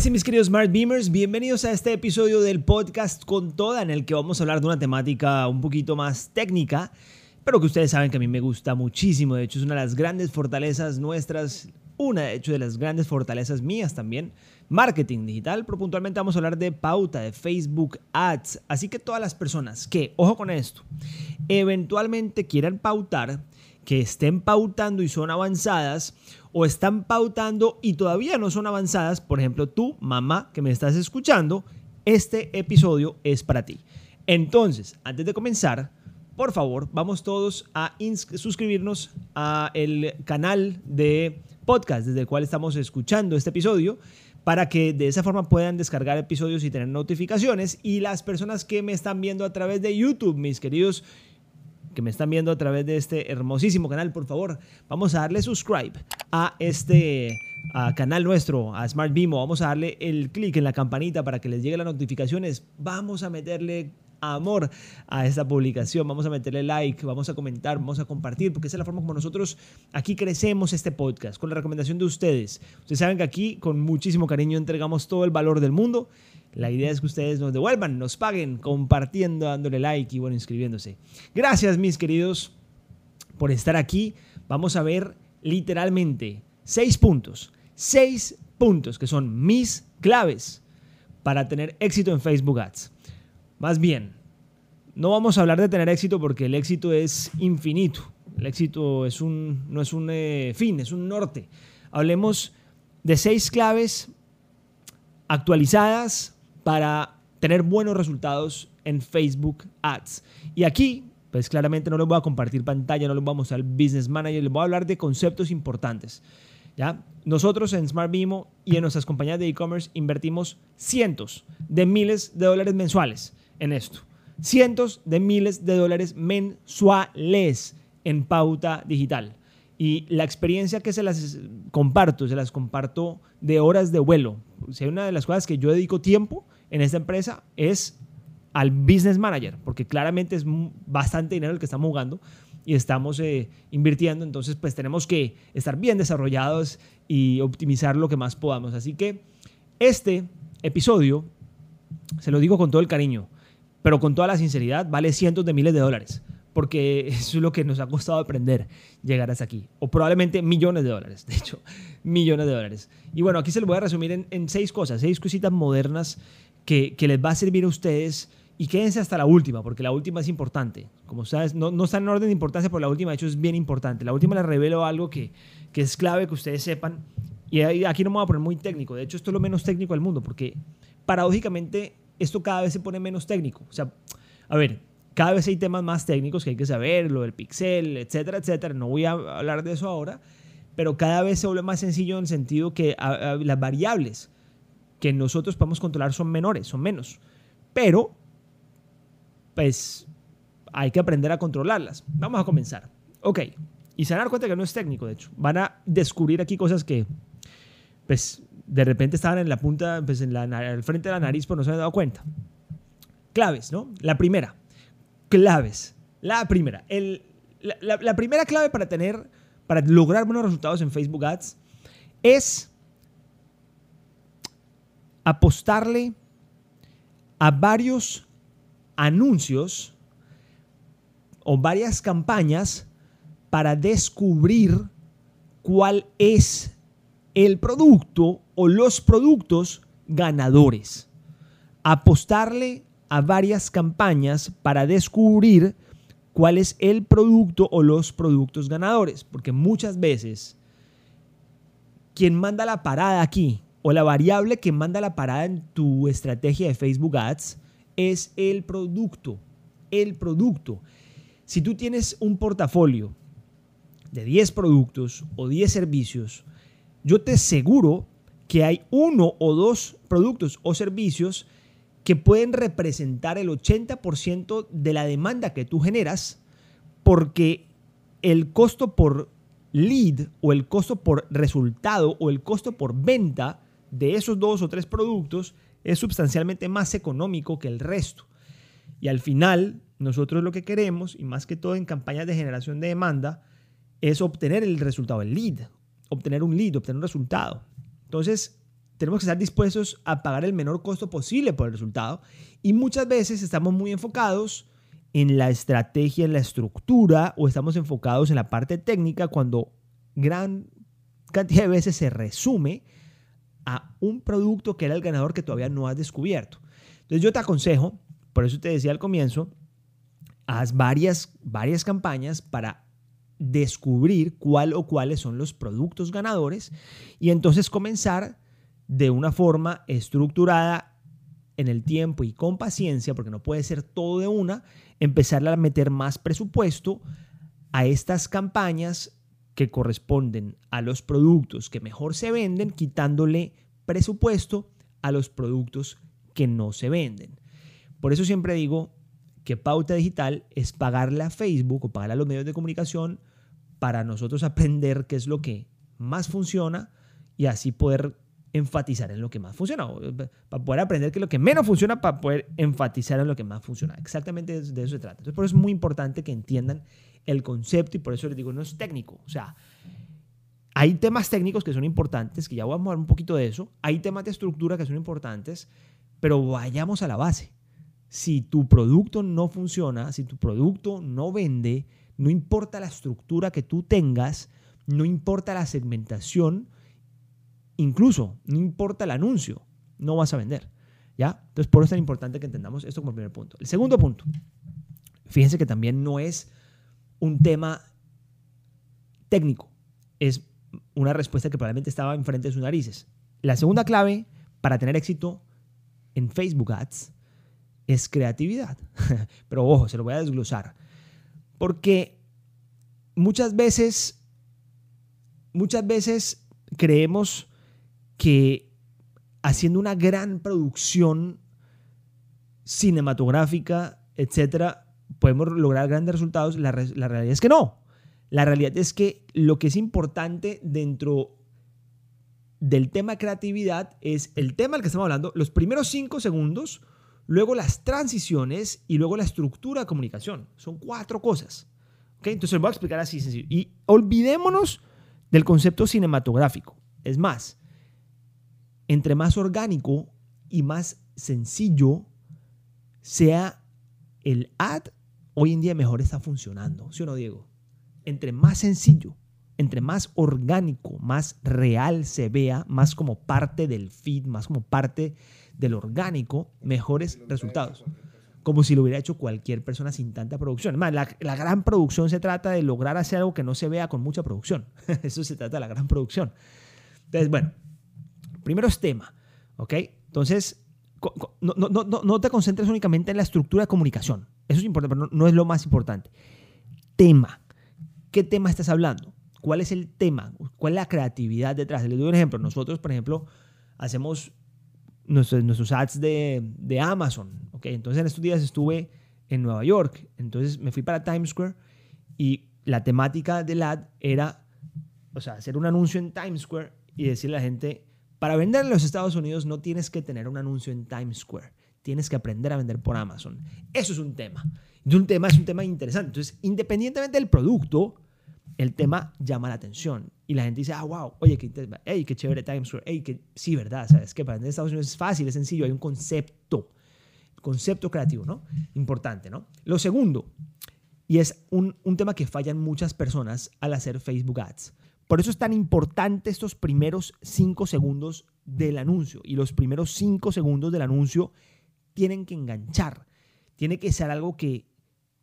dice mis queridos Smart Beamers? Bienvenidos a este episodio del podcast con toda en el que vamos a hablar de una temática un poquito más técnica, pero que ustedes saben que a mí me gusta muchísimo. De hecho, es una de las grandes fortalezas nuestras, una de hecho de las grandes fortalezas mías también, marketing digital, pero puntualmente vamos a hablar de pauta, de Facebook Ads. Así que todas las personas que, ojo con esto, eventualmente quieran pautar, que estén pautando y son avanzadas, o están pautando y todavía no son avanzadas, por ejemplo, tú, mamá, que me estás escuchando, este episodio es para ti. Entonces, antes de comenzar, por favor, vamos todos a suscribirnos a el canal de podcast desde el cual estamos escuchando este episodio para que de esa forma puedan descargar episodios y tener notificaciones. Y las personas que me están viendo a través de YouTube, mis queridos que me están viendo a través de este hermosísimo canal, por favor, vamos a darle subscribe a este canal nuestro, a Smart Bimo. Vamos a darle el clic en la campanita para que les llegue las notificaciones. Vamos a meterle amor a esta publicación, vamos a meterle like, vamos a comentar, vamos a compartir, porque esa es la forma como nosotros aquí crecemos este podcast, con la recomendación de ustedes. Ustedes saben que aquí con muchísimo cariño entregamos todo el valor del mundo la idea es que ustedes nos devuelvan, nos paguen compartiendo, dándole like y bueno, inscribiéndose. Gracias mis queridos por estar aquí. Vamos a ver literalmente seis puntos. Seis puntos que son mis claves para tener éxito en Facebook Ads. Más bien, no vamos a hablar de tener éxito porque el éxito es infinito. El éxito es un, no es un eh, fin, es un norte. Hablemos de seis claves actualizadas para tener buenos resultados en Facebook Ads. Y aquí, pues claramente no les voy a compartir pantalla, no les voy a mostrar el Business Manager, les voy a hablar de conceptos importantes. ¿ya? Nosotros en Smart Bimo y en nuestras compañías de e-commerce invertimos cientos de miles de dólares mensuales en esto. Cientos de miles de dólares mensuales en pauta digital. Y la experiencia que se las comparto, se las comparto de horas de vuelo. Si hay una de las cosas que yo dedico tiempo en esta empresa es al business manager, porque claramente es bastante dinero el que estamos jugando y estamos eh, invirtiendo, entonces pues tenemos que estar bien desarrollados y optimizar lo que más podamos. Así que este episodio, se lo digo con todo el cariño, pero con toda la sinceridad, vale cientos de miles de dólares porque eso es lo que nos ha costado aprender llegar hasta aquí. O probablemente millones de dólares, de hecho, millones de dólares. Y bueno, aquí se lo voy a resumir en, seis cosas, seis cositas modernas que, que, les va a servir a ustedes. Y quédense hasta la última, porque la última es importante. Como sabes, no, no está en orden de importancia, pero la última, de hecho, es bien importante. La última les revelo algo que, que es clave que ustedes sepan. Y aquí no me voy a poner muy técnico. De hecho, esto es lo menos técnico del mundo, porque paradójicamente esto cada vez se pone menos técnico. O sea, a ver, cada vez hay temas más técnicos que hay que saber, lo del pixel, etcétera, etcétera. No voy a hablar de eso ahora, pero cada vez se vuelve más sencillo en el sentido que las variables que nosotros podemos controlar son menores, son menos. Pero, pues, hay que aprender a controlarlas. Vamos a comenzar. Ok, y se van cuenta que no es técnico, de hecho. Van a descubrir aquí cosas que, pues, de repente estaban en la punta, pues, en la, frente de la nariz, pero no se han dado cuenta. Claves, ¿no? La primera, claves. La primera, la, primera clave para tener, para lograr buenos resultados en Facebook Ads es apostarle a varios anuncios o varias campañas para descubrir cuál es el producto o los productos ganadores. Apostarle a varias campañas para descubrir cuál es el producto o los productos ganadores. Porque muchas veces quien manda la parada aquí o la variable que manda la parada en tu estrategia de Facebook Ads es el producto. El producto. Si tú tienes un portafolio de 10 productos o 10 servicios, yo te aseguro que hay uno o dos productos o servicios que pueden representar el 80% de la demanda que tú generas porque el costo por lead o el costo por resultado o el costo por venta de esos dos o tres productos es sustancialmente más económico que el resto. Y al final, nosotros lo que queremos, y más que todo en campañas de generación de demanda, es obtener el resultado, el lead, obtener un lead, obtener un resultado. Entonces, tenemos que estar dispuestos a pagar el menor costo posible por el resultado y muchas veces estamos muy enfocados en la estrategia, en la estructura o estamos enfocados en la parte técnica cuando gran cantidad de veces se resume a un producto que era el ganador que todavía no has descubierto. Entonces yo te aconsejo, por eso te decía al comienzo, haz varias, varias campañas para descubrir cuál o cuáles son los productos ganadores y entonces comenzar de una forma estructurada en el tiempo y con paciencia, porque no puede ser todo de una, empezar a meter más presupuesto a estas campañas que corresponden a los productos que mejor se venden, quitándole presupuesto a los productos que no se venden. Por eso siempre digo que pauta digital es pagarle a Facebook o pagarle a los medios de comunicación para nosotros aprender qué es lo que más funciona y así poder enfatizar en lo que más funciona, para poder aprender que lo que menos funciona, para poder enfatizar en lo que más funciona. Exactamente de eso se trata. Entonces, por eso es muy importante que entiendan el concepto y por eso les digo, no es técnico. O sea, hay temas técnicos que son importantes, que ya vamos a hablar un poquito de eso. Hay temas de estructura que son importantes, pero vayamos a la base. Si tu producto no funciona, si tu producto no vende, no importa la estructura que tú tengas, no importa la segmentación, Incluso, no importa el anuncio, no vas a vender. ¿Ya? Entonces, por eso es tan importante que entendamos esto como primer punto. El segundo punto, fíjense que también no es un tema técnico, es una respuesta que probablemente estaba enfrente de sus narices. La segunda clave para tener éxito en Facebook Ads es creatividad. Pero ojo, se lo voy a desglosar. Porque muchas veces, muchas veces creemos que haciendo una gran producción cinematográfica, etcétera, podemos lograr grandes resultados. La, realidad es que no. La realidad es que lo que es importante dentro del tema creatividad es el tema del que estamos hablando, los primeros cinco segundos, luego las transiciones y luego la estructura de comunicación. Son cuatro cosas. ¿Okay? Entonces, voy a explicar así sencillo. Y olvidémonos del concepto cinematográfico. Es más, entre más orgánico y más sencillo sea el ad, hoy en día mejor está funcionando. ¿Sí o no, Diego? Entre más sencillo, entre más orgánico, más real se vea, más como parte del feed, más como parte del orgánico, mejores resultados. Como si lo hubiera hecho cualquier persona sin tanta producción. Más, la, la gran producción se trata de lograr hacer algo que no se vea con mucha producción. Eso se trata de la gran producción. Entonces, bueno, Primero es tema, ¿ok? Entonces, no, no, no, no, te concentres únicamente en la estructura de comunicación. Eso es importante, pero no, es lo más importante. Tema. ¿Qué tema estás hablando? ¿Cuál es el tema? ¿Cuál es la creatividad detrás? Les doy un ejemplo. Nosotros, por ejemplo, hacemos nuestros, nuestros ads de, de Amazon. ¿ok? Entonces, en estos días estuve en Nueva York. Entonces, me fui para Times Square y la temática del ad era, o sea, hacer un anuncio en Times Square y decirle a la gente, para vender en los Estados Unidos no tienes que tener un anuncio en Times Square. Tienes que aprender a vender por Amazon. Eso es un tema. Y un tema es un tema interesante. Entonces, independientemente del producto, el tema llama la atención. Y la gente dice, ah, wow, oye, qué, hey, qué chévere Times Square. Hey, que, sí, ¿verdad? ¿Sabes? Que para vender en Estados Unidos es fácil, es sencillo. Hay un concepto. Concepto creativo, ¿no? Importante, ¿no? Lo segundo, y es un, un tema que fallan muchas personas al hacer Facebook Ads. Por eso es tan importante estos primeros cinco segundos del anuncio. Y los primeros cinco segundos del anuncio tienen que enganchar. Tiene que ser algo que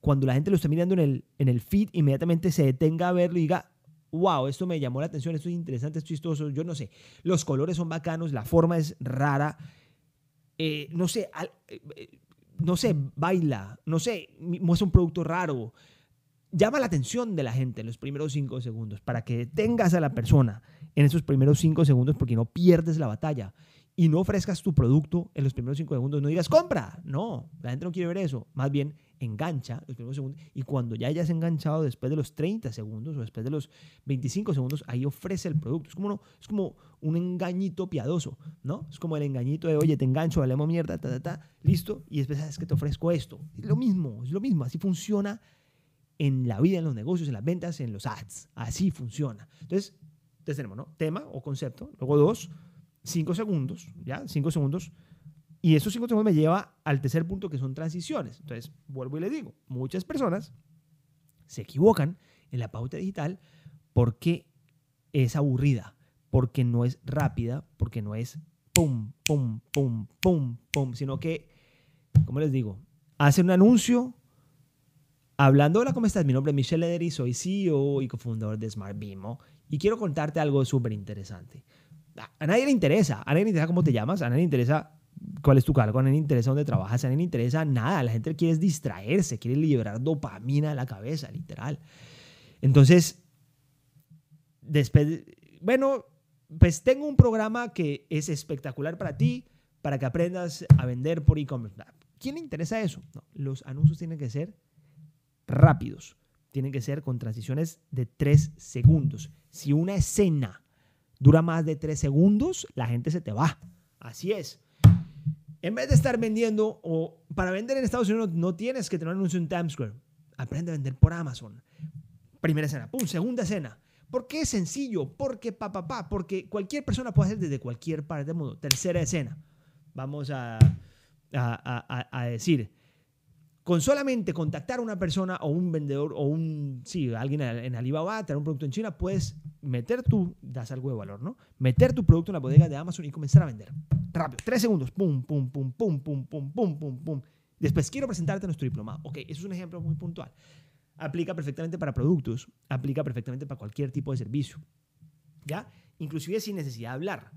cuando la gente lo esté mirando en el, en el feed, inmediatamente se detenga a verlo y diga, wow, esto me llamó la atención, esto es interesante, esto es chistoso, yo no sé. Los colores son bacanos, la forma es rara. Eh, no sé, eh, eh, no sé, baila, no sé, muestra un producto raro, llama la atención de la gente en los primeros cinco segundos para que tengas a la persona en esos primeros cinco segundos porque no pierdes la batalla y no ofrezcas tu producto en los primeros cinco segundos. No digas compra. No, la gente no quiere ver eso. Más bien engancha los primeros segundos y cuando ya hayas enganchado después de los 30 segundos o después de los 25 segundos, ahí ofrece el producto. Es como, es como un engañito piadoso, ¿no? Es como el engañito de, oye, te engancho, hablemos mierda, ta, ta, ta, listo, y después sabes que te ofrezco esto. Es lo mismo, es lo mismo. Así funciona en la vida, en los negocios, en las ventas, en los ads. Así funciona. Entonces, entonces tenemos, ¿no? Tema o concepto. Luego dos, 5 segundos, ¿ya? 5 segundos. Y esos 5 segundos me lleva al tercer punto que son transiciones. Entonces, vuelvo y le digo, muchas personas se equivocan en la pauta digital porque es aburrida, porque no es rápida, porque no es pum, pum, pum, pum, pum, sino que, como les digo, hace un anuncio hablando, hola, ¿cómo estás? Mi nombre es Michelle Edery, soy CEO y cofundador de Smart Bimo y quiero contarte algo súper interesante. A nadie le interesa, a nadie le interesa cómo te llamas, a nadie le interesa cuál es tu cargo, a nadie le interesa dónde trabajas, a nadie le interesa nada, la gente quiere distraerse, quiere liberar dopamina de la cabeza, literal. Entonces, después, bueno, pues tengo un programa que es espectacular para ti, para que aprendas a vender por e-commerce. ¿Quién le interesa eso? los anuncios tienen que ser rápidos, tienen que ser con transiciones de tres segundos. Si una escena dura más de tres segundos, la gente se te va. Así es. En vez de estar vendiendo, o para vender en Estados Unidos no tienes que tener un anuncio en Times Square. Aprende a vender por Amazon. Primera escena, pum, segunda escena. ¿Por qué es sencillo? Porque pa, pa, pa, porque cualquier persona puede hacer desde cualquier parte del mundo. Tercera escena. Vamos a, a, a, decir, con solamente contactar a una persona o un vendedor o un, sí, alguien en Alibaba, tener un producto en China, puedes meter tu, das algo de valor, ¿no? Meter tu producto en la bodega de Amazon y comenzar a vender. Rápido, tres segundos, pum, pum, pum, pum, pum, pum, pum, pum, pum. Después quiero presentarte nuestro diploma. Ok, eso es un ejemplo muy puntual aplica perfectamente para productos, aplica perfectamente para cualquier tipo de servicio. ¿Ya? Inclusive sin necesidad de hablar.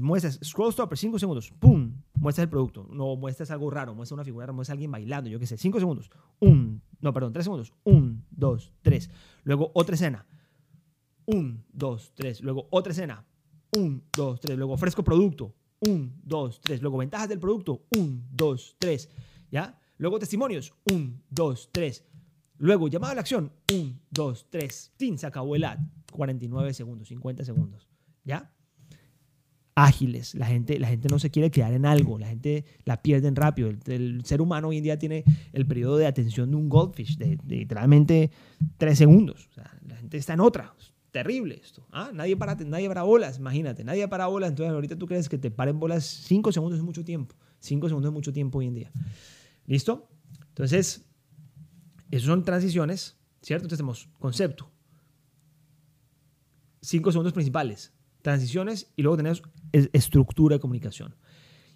muestras, scroll stopper, 5 segundos, ¡pum! Muestras el producto. No muestras algo raro, muestras una figura, muestras a alguien bailando, yo qué sé, 5 segundos. Un, no, perdón, 3 segundos. 1, 2, 3. Luego otra escena. 1, 2, 3. Luego otra escena. 1, 2, 3. Luego ofrezco producto. 1, 2, 3. Luego ventajas del producto. 1, 2, 3. ¿Ya? Luego testimonios. 1, 2, 3. Luego, llamada a la acción. 1, 2, 3. ¡Tin! Se acabó el ad. 49 segundos, 50 segundos. ¿Ya? Ágiles. La gente, la gente no se quiere quedar en algo. La gente la pierden rápido. El, ser humano hoy en día tiene el periodo de atención de un goldfish de, literalmente 3 segundos. O sea, la gente está en otra. terrible esto. ¿Ah? Nadie, para, nadie para bolas, imagínate. Nadie para bolas. Entonces, ahorita tú crees que te paren bolas 5 segundos es mucho tiempo. 5 segundos es mucho tiempo hoy en día. ¿Listo? Entonces, esas son transiciones, ¿cierto? Entonces tenemos concepto, cinco segundos principales, transiciones y luego tenemos estructura de comunicación.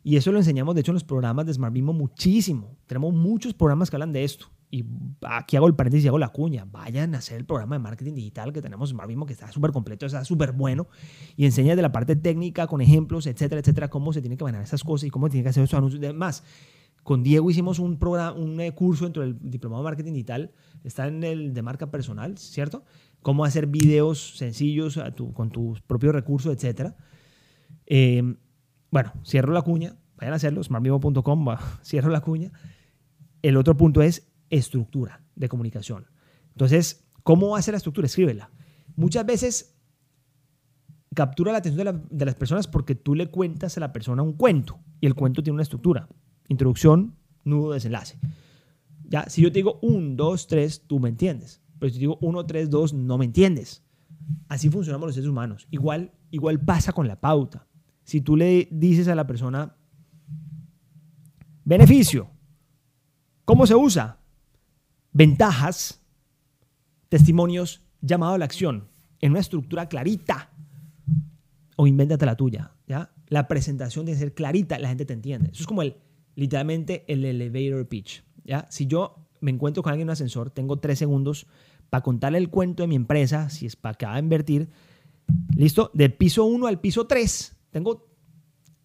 Y eso lo enseñamos, de hecho, en los programas de Smart muchísimo. Tenemos muchos programas que hablan de esto. Y aquí hago el paréntesis y hago la cuña. Vayan a hacer el programa de marketing digital que tenemos en Smart que está súper completo, está súper bueno. Y enseña de la parte técnica, con ejemplos, etcétera, etcétera, cómo se tiene que manejar esas cosas y cómo se tiene que hacer esos anuncios y demás. Con Diego hicimos un, programa, un eh, curso dentro del Diplomado de Marketing Digital, está en el de marca personal, ¿cierto? Cómo hacer videos sencillos con tus propios recursos, etc. Eh, bueno, cierro la cuña, vayan a hacerlo, smartvivo.com, cierro la cuña. El otro punto es estructura de comunicación. Entonces, ¿cómo hace la estructura? Escríbela. Muchas veces captura la atención de, las personas porque tú le cuentas a la persona un cuento y el cuento tiene una estructura introducción, nudo, desenlace. Ya, si yo te digo 1, 2, 3, tú me entiendes. Pero si digo 1, 3, 2, no me entiendes. Así funcionamos los seres humanos. Igual, igual pasa con la pauta. Si tú le dices a la persona, beneficio, ¿cómo se usa? Ventajas, testimonios, llamado a la acción, en una estructura clarita. O invéntate la tuya, ¿ya? La presentación debe ser clarita, la gente te entiende. Eso es como el literalmente el elevator pitch. ¿ya? Si yo me encuentro con alguien en un ascensor, tengo tres segundos para contarle el cuento de mi empresa, si es para acá a invertir. ¿Listo? De piso 1 al piso 3, tengo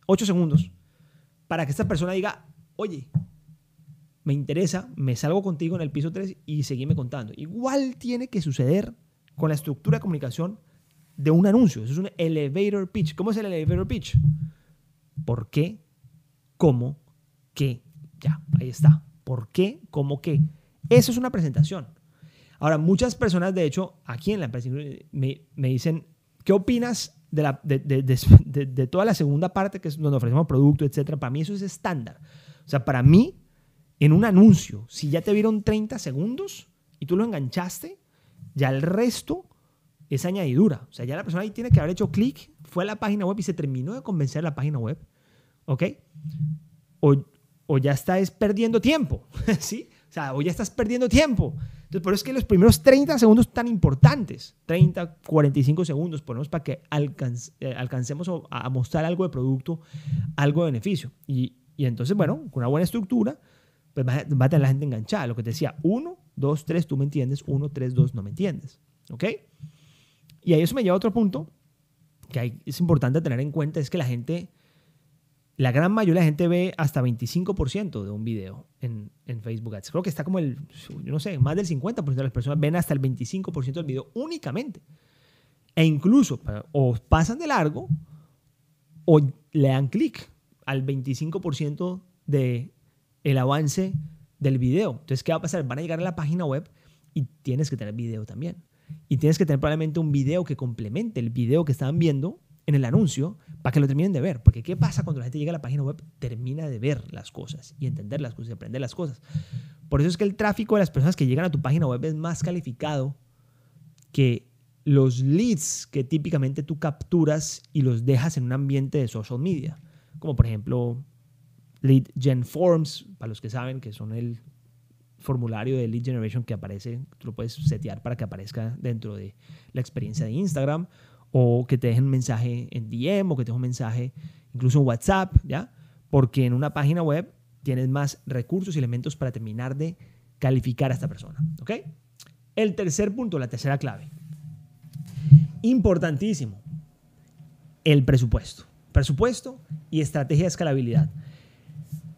ocho segundos para que esta persona diga, oye, me interesa, me salgo contigo en el piso 3 y seguime contando. Igual tiene que suceder con la estructura de comunicación de un anuncio. Eso es un elevator pitch. ¿Cómo es el elevator pitch? ¿Por qué? ¿Cómo? qué. Ya, ahí está. ¿Por qué? ¿Cómo qué? Eso es una presentación. Ahora, muchas personas, de hecho, aquí en la empresa me, me dicen, ¿qué opinas de, la, de, de, de, toda la segunda parte, que es donde ofrecemos producto, etcétera? Para mí eso es estándar. O sea, para mí, en un anuncio, si ya te vieron 30 segundos y tú lo enganchaste, ya el resto esa añadidura. O sea, ya la persona ahí tiene que haber hecho clic, fue a la página web y se terminó de convencer la página web. ¿Ok? O, o ya estás perdiendo tiempo. ¿Sí? O sea, o ya estás perdiendo tiempo. Entonces, por eso es que los primeros 30 segundos tan importantes, 30, 45 segundos, ponemos para que eh, alcancemos a mostrar algo de producto, algo de beneficio. Y, y entonces, bueno, con una buena estructura, pues va, a tener la gente enganchada. Lo que te decía, 1, 2, 3, tú me entiendes, 1, 3, 2, no me entiendes. ¿Ok? Y ahí eso me lleva a otro punto que es importante tener en cuenta, es que la gente, la gran mayoría de la gente ve hasta 25% de un video en, en, Facebook Ads. Creo que está como el, yo no sé, más del 50% de las personas ven hasta el 25% del video únicamente. E incluso o pasan de largo o le dan clic al 25% de el avance del video. Entonces, ¿qué va a pasar? Van a llegar a la página web y tienes que tener video también. Y tienes que tener probablemente un video que complemente el video que estaban viendo en el anuncio para que lo terminen de ver. Porque ¿qué pasa cuando la gente llega a la página web? Termina de ver las cosas y entender las cosas y aprender las cosas. Por eso es que el tráfico de las personas que llegan a tu página web es más calificado que los leads que típicamente tú capturas y los dejas en un ambiente de social media. Como por ejemplo Lead Gen Forms, para los que saben que son el formulario de lead generation que aparece, tú lo puedes setear para que aparezca dentro de la experiencia de Instagram o que te dejen un mensaje en DM o que te dejen un mensaje incluso en WhatsApp, ¿ya? Porque en una página web tienes más recursos y elementos para terminar de calificar a esta persona, ¿ok? El tercer punto, la tercera clave. Importantísimo, el presupuesto. Presupuesto y estrategia de escalabilidad.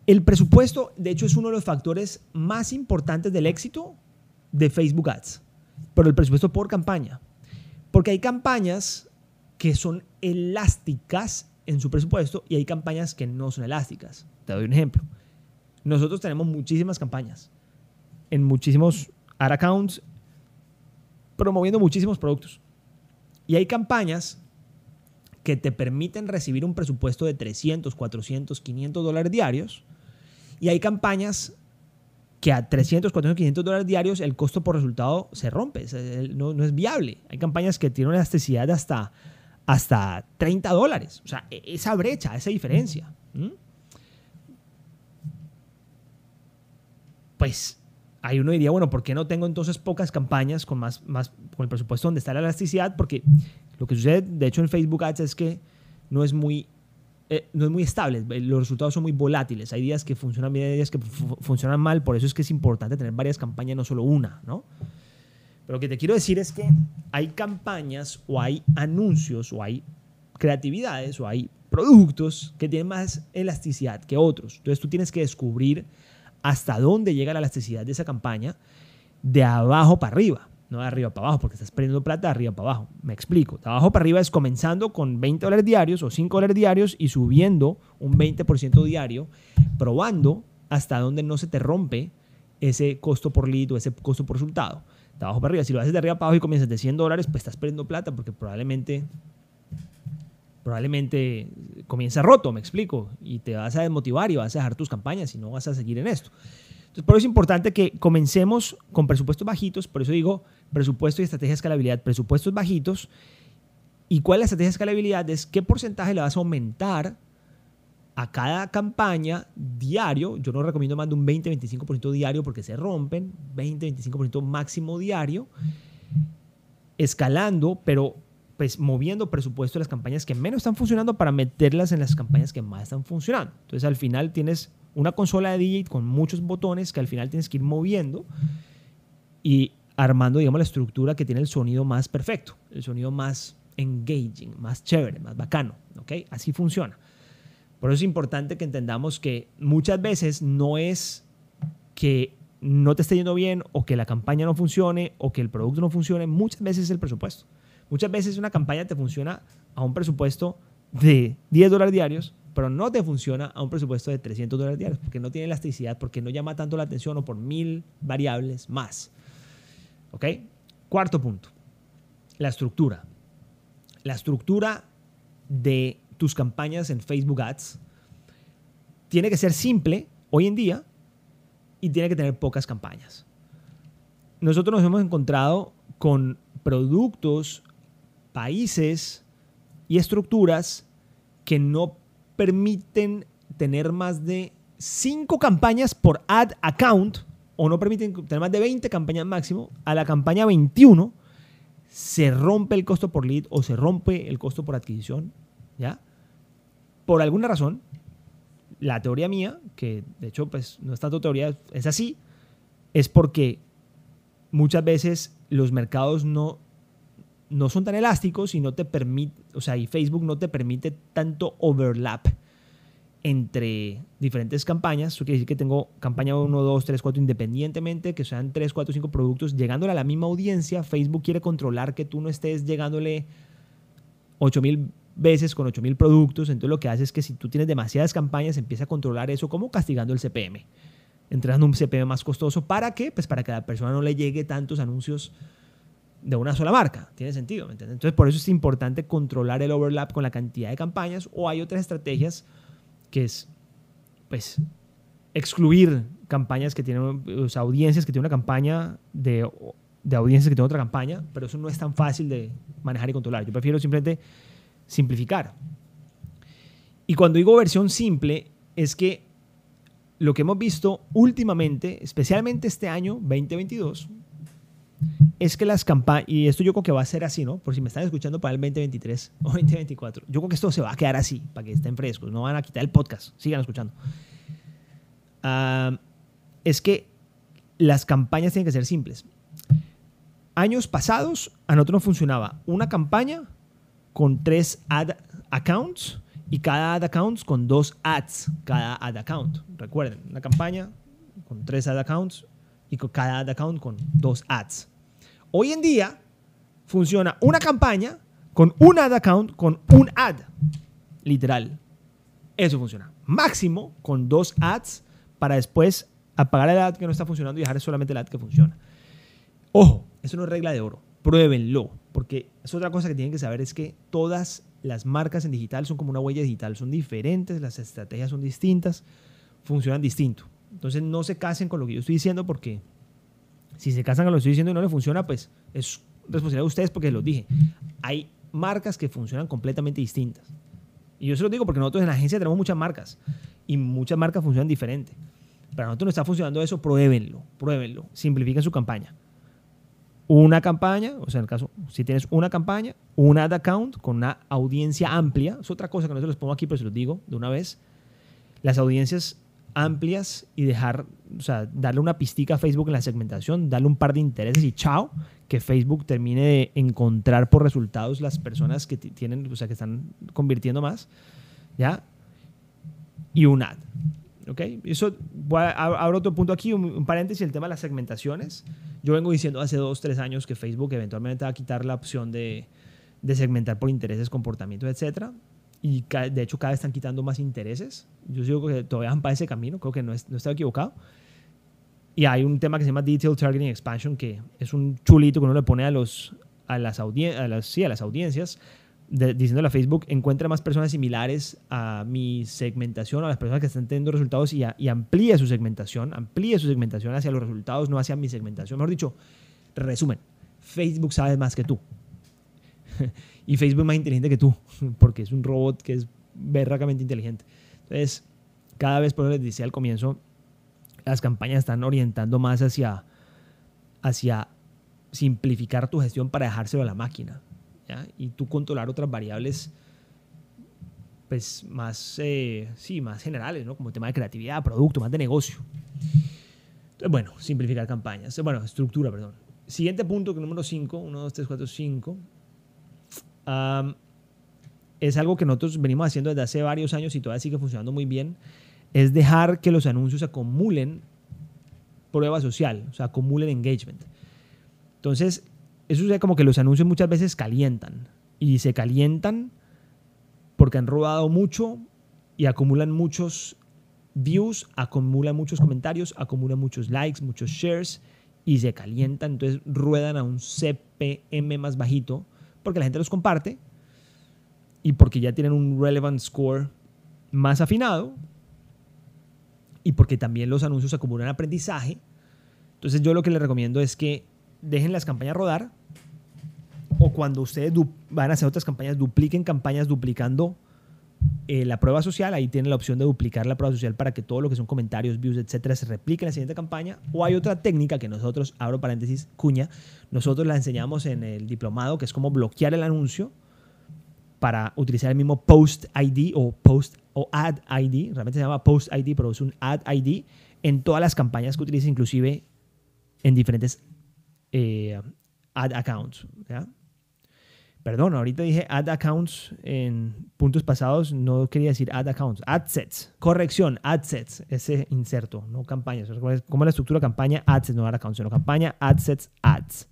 El presupuesto, de hecho, es uno de los factores más importantes del éxito de Facebook Ads, pero el presupuesto por campaña. Porque hay campañas que son elásticas en su presupuesto y hay campañas que no son elásticas. Te doy un ejemplo. Nosotros tenemos muchísimas campañas en muchísimos ad accounts promoviendo muchísimos productos. Y hay campañas que te permiten recibir un presupuesto de 300, 400, 500 dólares diarios y hay campañas que a 300, 400, 500 dólares diarios el costo por resultado se rompe, no, no es viable. Hay campañas que tienen una elasticidad de hasta, hasta 30 dólares. O sea, e, esa brecha, esa diferencia. Pues ahí uno diría, bueno, ¿por qué no tengo entonces pocas campañas con, más, más, con el presupuesto donde está la elasticidad? Porque lo que sucede, de hecho, en Facebook Ads es que no es muy eh, no es muy estable, los resultados son muy volátiles. Hay días que funcionan bien, hay días que funcionan mal, por eso es que es importante tener varias campañas, no solo una, ¿no? Pero lo que te quiero decir es que hay campañas o hay anuncios o hay creatividades o hay productos que tienen más elasticidad que otros. Entonces tú tienes que descubrir hasta dónde llega la elasticidad de esa campaña de abajo para arriba no de arriba para abajo, porque estás perdiendo plata de arriba para abajo. Me explico. De abajo para arriba es comenzando con 20 dólares diarios o 5 dólares diarios y subiendo un 20% diario, probando hasta donde no se te rompe ese costo por lead o ese costo por resultado. De abajo para arriba. Si lo haces de arriba para abajo y comienzas de 100 dólares, pues estás perdiendo plata porque probablemente probablemente comienza roto, me explico, y te vas a desmotivar y vas a dejar tus campañas y no vas a seguir en esto. Entonces, por eso es importante que comencemos con presupuestos bajitos, por eso digo presupuesto y estrategia de escalabilidad, presupuestos bajitos. ¿Y cuál es la estrategia de escalabilidad? Es qué porcentaje le vas a aumentar a cada campaña diario. Yo no recomiendo más de un 20-25% diario porque se rompen, 20-25% máximo diario, escalando, pero pues moviendo presupuesto de las campañas que menos están funcionando para meterlas en las campañas que más están funcionando. Entonces al final tienes una consola de DJ con muchos botones que al final tienes que ir moviendo y armando, digamos, la estructura que tiene el sonido más perfecto, el sonido más engaging, más chévere, más bacano. ¿ok? Así funciona. Por eso es importante que entendamos que muchas veces no es que no te esté yendo bien o que la campaña no funcione o que el producto no funcione, muchas veces es el presupuesto. Muchas veces una campaña te funciona a un presupuesto de 10 dólares diarios pero no te funciona a un presupuesto de 300 dólares diarios porque no tiene elasticidad, porque no llama tanto la atención o por mil variables más. ¿Ok? Cuarto punto, la estructura. La estructura de tus campañas en Facebook Ads tiene que ser simple hoy en día y tiene que tener pocas campañas. Nosotros nos hemos encontrado con productos países y estructuras que no permiten tener más de 5 campañas por ad account o no permiten tener más de 20 campañas máximo, a la campaña 21 se rompe el costo por lead o se rompe el costo por adquisición, ¿ya? Por alguna razón, la teoría mía, que de hecho pues no es tanto teoría, es así, es porque muchas veces los mercados no, no son tan elásticos y no te permite, o sea, y Facebook no te permite tanto overlap entre diferentes campañas. Eso quiere decir que tengo campaña 1, 2, 3, 4 independientemente, que sean 3, 4, 5 productos, llegándole a la misma audiencia. Facebook quiere controlar que tú no estés llegándole 8000 veces con 8000 productos. Entonces lo que hace es que si tú tienes demasiadas campañas, empieza a controlar eso como castigando el CPM. Entregando un CPM más costoso. ¿Para qué? Pues para que a la persona no le llegue tantos anuncios de una sola marca. Tiene sentido. Entonces por eso es importante controlar el overlap con la cantidad de campañas o hay otras estrategias que es, pues, excluir campañas que tienen, o audiencias que tienen una campaña de, de audiencias que tienen otra campaña, pero eso no es tan fácil de manejar y controlar. Yo prefiero simplemente simplificar. Y cuando digo versión simple, es que lo que hemos visto últimamente, especialmente este año 2022, es que las campañas, y esto yo creo que va a ser así, ¿no? Por si me están escuchando para el 2023 o 2024, yo creo que esto se va a quedar así, para que estén frescos, no van a quitar el podcast, sigan escuchando. Ah, es que las campañas tienen que ser simples. Años pasados, a nosotros nos funcionaba una campaña con tres ad accounts y cada ad account con dos ads, cada ad account. Recuerden, una campaña con tres ad accounts y con cada ad account con dos ads. Hoy en día funciona una campaña con un ad account con un ad. Literal. Eso funciona. Máximo con dos ads para después apagar el ad que no está funcionando y dejar solamente el ad que funciona. Ojo, eso no es regla de oro. Pruébenlo. Porque es otra cosa que tienen que saber es que todas las marcas en digital son como una huella digital. Son diferentes, las estrategias son distintas, funcionan distinto. Entonces no se casen con lo que yo estoy diciendo porque si se casan con lo que estoy diciendo y no le funciona, pues es responsabilidad de ustedes porque los dije. Hay marcas que funcionan completamente distintas. Y yo se lo digo porque nosotros en la agencia tenemos muchas marcas y muchas marcas funcionan diferente. Pero a nosotros no está funcionando eso, pruébenlo, pruébenlo, simplifiquen su campaña. Una campaña, o sea, en el caso, si tienes una campaña, un ad account con una audiencia amplia, es otra cosa que no se los pongo aquí, pero se los digo de una vez. Las audiencias amplias y dejar, o sea, darle una pistica a Facebook en la segmentación, darle un par de intereses y chao, que Facebook termine de encontrar por resultados las personas que tienen, o sea, que están convirtiendo más, ¿ya? Y un ad, ¿ok? Eso, voy a, abro otro punto aquí, un, paréntesis, el tema de las segmentaciones. Yo vengo diciendo hace dos, tres años que Facebook eventualmente va a quitar la opción de, de segmentar por intereses, comportamientos, etcétera y de hecho cada vez están quitando más intereses. Yo digo que todavía van para ese camino, creo que no, es, no estoy equivocado. Y hay un tema que se llama Detail Targeting Expansion, que es un chulito que uno le pone a, los, a, las, audien a, las, sí, a las audiencias, diciéndole a Facebook, encuentra más personas similares a mi segmentación, a las personas que están teniendo resultados y, y amplía su segmentación, amplía su segmentación hacia los resultados, no hacia mi segmentación. Mejor dicho, resumen, Facebook sabe más que tú. y Facebook es más inteligente que tú, porque es un robot que es berracamente inteligente. Entonces, cada vez, por eso les decía al comienzo, las campañas están orientando más hacia, hacia simplificar tu gestión para dejárselo a la máquina. Y tú controlar otras variables pues más, eh, sí, más generales, ¿no? Como tema de creatividad, producto, más de negocio. Entonces, bueno, simplificar campañas. Bueno, estructura, perdón. Siguiente punto, que número 5, 1, 2, 3, 4, 5 es algo que nosotros venimos haciendo desde hace varios años y todavía sigue funcionando muy bien, es dejar que los anuncios acumulen prueba social, o sea, acumulen engagement. Entonces, eso sucede como que los anuncios muchas veces calientan y se calientan porque han rodado mucho y acumulan muchos views, acumulan muchos comentarios, acumulan muchos likes, muchos shares y se calientan, entonces ruedan a un CPM más bajito porque la gente los comparte y porque ya tienen un relevant score más afinado y porque también los anuncios acumulan aprendizaje. Entonces yo lo que les recomiendo es que dejen las campañas rodar o cuando ustedes van a hacer otras campañas, dupliquen campañas duplicando eh, la prueba social, ahí tienen la opción de duplicar la prueba social para que todo lo que son comentarios, views, etcétera, se replique en la siguiente campaña. O hay otra técnica que nosotros, abro paréntesis, cuña, nosotros la enseñamos en el diplomado, que es como bloquear el anuncio para utilizar el mismo post ID o post o ad ID, realmente se llama post ID, pero es un ad ID en todas las campañas que utilices, inclusive en diferentes eh, ad accounts. ¿ya? Perdón, ahorita dije add accounts en puntos pasados, no quería decir add accounts, add sets. Corrección, add sets, ese inserto, no campañas. ¿Cómo es la estructura campaña? Add sets, no add accounts, sino campaña, add sets, ads.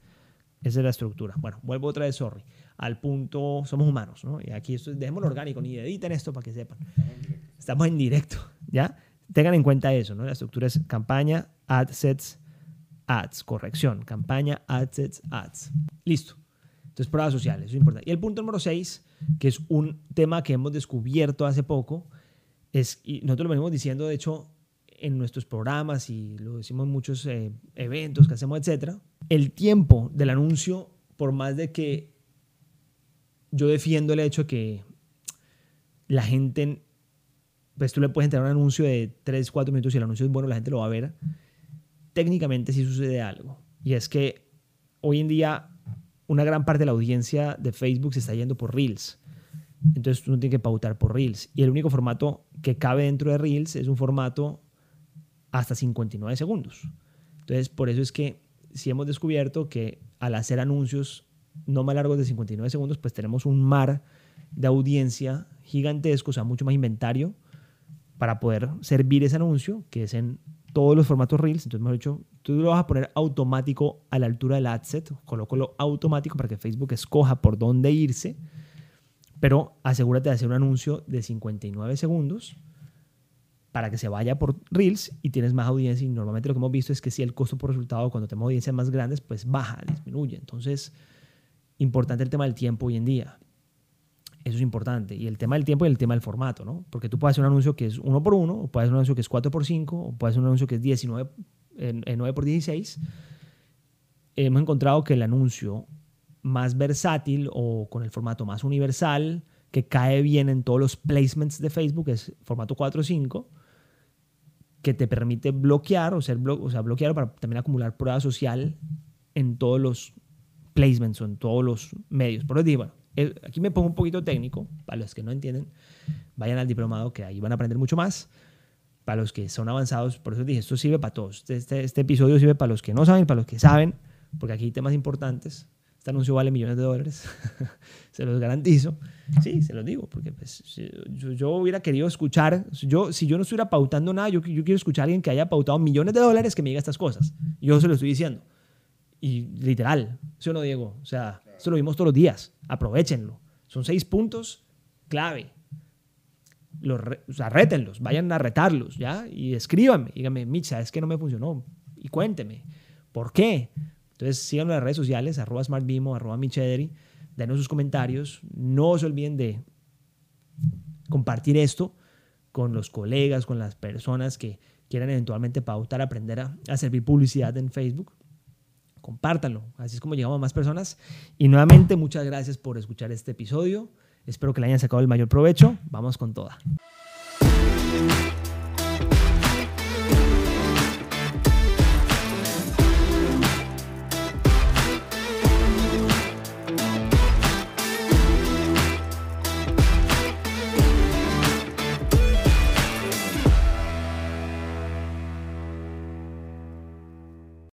Esa es la estructura. Bueno, vuelvo otra vez, sorry. Al punto, somos humanos, ¿no? Y aquí esto, dejémoslo orgánico, ni editen esto para que sepan. Estamos en directo, ¿ya? Tengan en cuenta eso, ¿no? La estructura es campaña, add sets, ads. Corrección, campaña, add sets, ads. Listo. Entonces, pruebas sociales, eso es importante. Y el punto número 6, que es un tema que hemos descubierto hace poco, es, y nosotros lo venimos diciendo, de hecho, en nuestros programas y lo decimos en muchos eh, eventos que hacemos, etcétera, el tiempo del anuncio, por más de que yo defiendo el hecho de que la gente, pues tú le puedes entrar un anuncio de 3, 4 minutos y el anuncio es bueno, la gente lo va a ver, técnicamente sí sucede algo. Y es que hoy en día una gran parte de la audiencia de Facebook se está yendo por Reels. Entonces tú no tienes que pautar por Reels. Y el único formato que cabe dentro de Reels es un formato hasta 59 segundos. Entonces por eso es que si hemos descubierto que al hacer anuncios no más largos de 59 segundos, pues tenemos un mar de audiencia gigantesco, o sea, mucho más inventario para poder servir ese anuncio, que es en todos los formatos Reels. Entonces, mejor dicho, tú lo vas a poner automático a la altura del adset. Colócalo automático para que Facebook escoja por dónde irse. Pero asegúrate de hacer un anuncio de 59 segundos para que se vaya por Reels y tienes más audiencia. Y normalmente lo que hemos visto es que si el costo por resultado, cuando tenemos audiencias más grandes, pues baja, disminuye. Entonces, importante el tema del tiempo hoy en día. Eso es importante. Y el tema del tiempo y el tema del formato, ¿no? Porque tú puedes hacer un anuncio que es 1 por 1 o puedes hacer un anuncio que es 4 por 5 o puedes hacer un anuncio que es 19, en, 9 por 16 Hemos encontrado que el anuncio más versátil o con el formato más universal, que cae bien en todos los placements de Facebook, es formato 4 o 5, que te permite bloquear o, ser o sea, bloquear para también acumular prueba social en todos los placements o en todos los medios. Por eso digo, bueno, aquí me pongo un poquito técnico, para los que no entienden, vayan al diplomado que ahí van a aprender mucho más. Para los que son avanzados, por eso dije, esto sirve para todos. Este, este, este episodio sirve para los que no saben, para los que saben, porque aquí hay temas importantes. Este anuncio vale millones de dólares, se los garantizo. Sí, se los digo, porque pues, yo, hubiera querido escuchar, yo, si yo no estuviera pautando nada, yo, yo quiero escuchar a alguien que haya pautado millones de dólares que me diga estas cosas. Yo se lo estoy diciendo. Y literal, ¿sí o no, Diego? O sea, eso lo vimos todos los días. Aprovechenlo. Son seis puntos clave. Los o vayan a retarlos, ¿ya? Y escríbanme, díganme, Mitcha, es que no me funcionó. Y cuénteme, ¿por qué? Entonces, síganme en las redes sociales, arroba smartbimo, arroba michederi, denos sus comentarios. No se olviden de compartir esto con los colegas, con las personas que quieran eventualmente pautar, aprender a, a servir publicidad en Facebook compártanlo. Así es como llegamos a más personas. Y nuevamente, muchas gracias por escuchar este episodio. Espero que le hayan sacado el mayor provecho. Vamos con toda.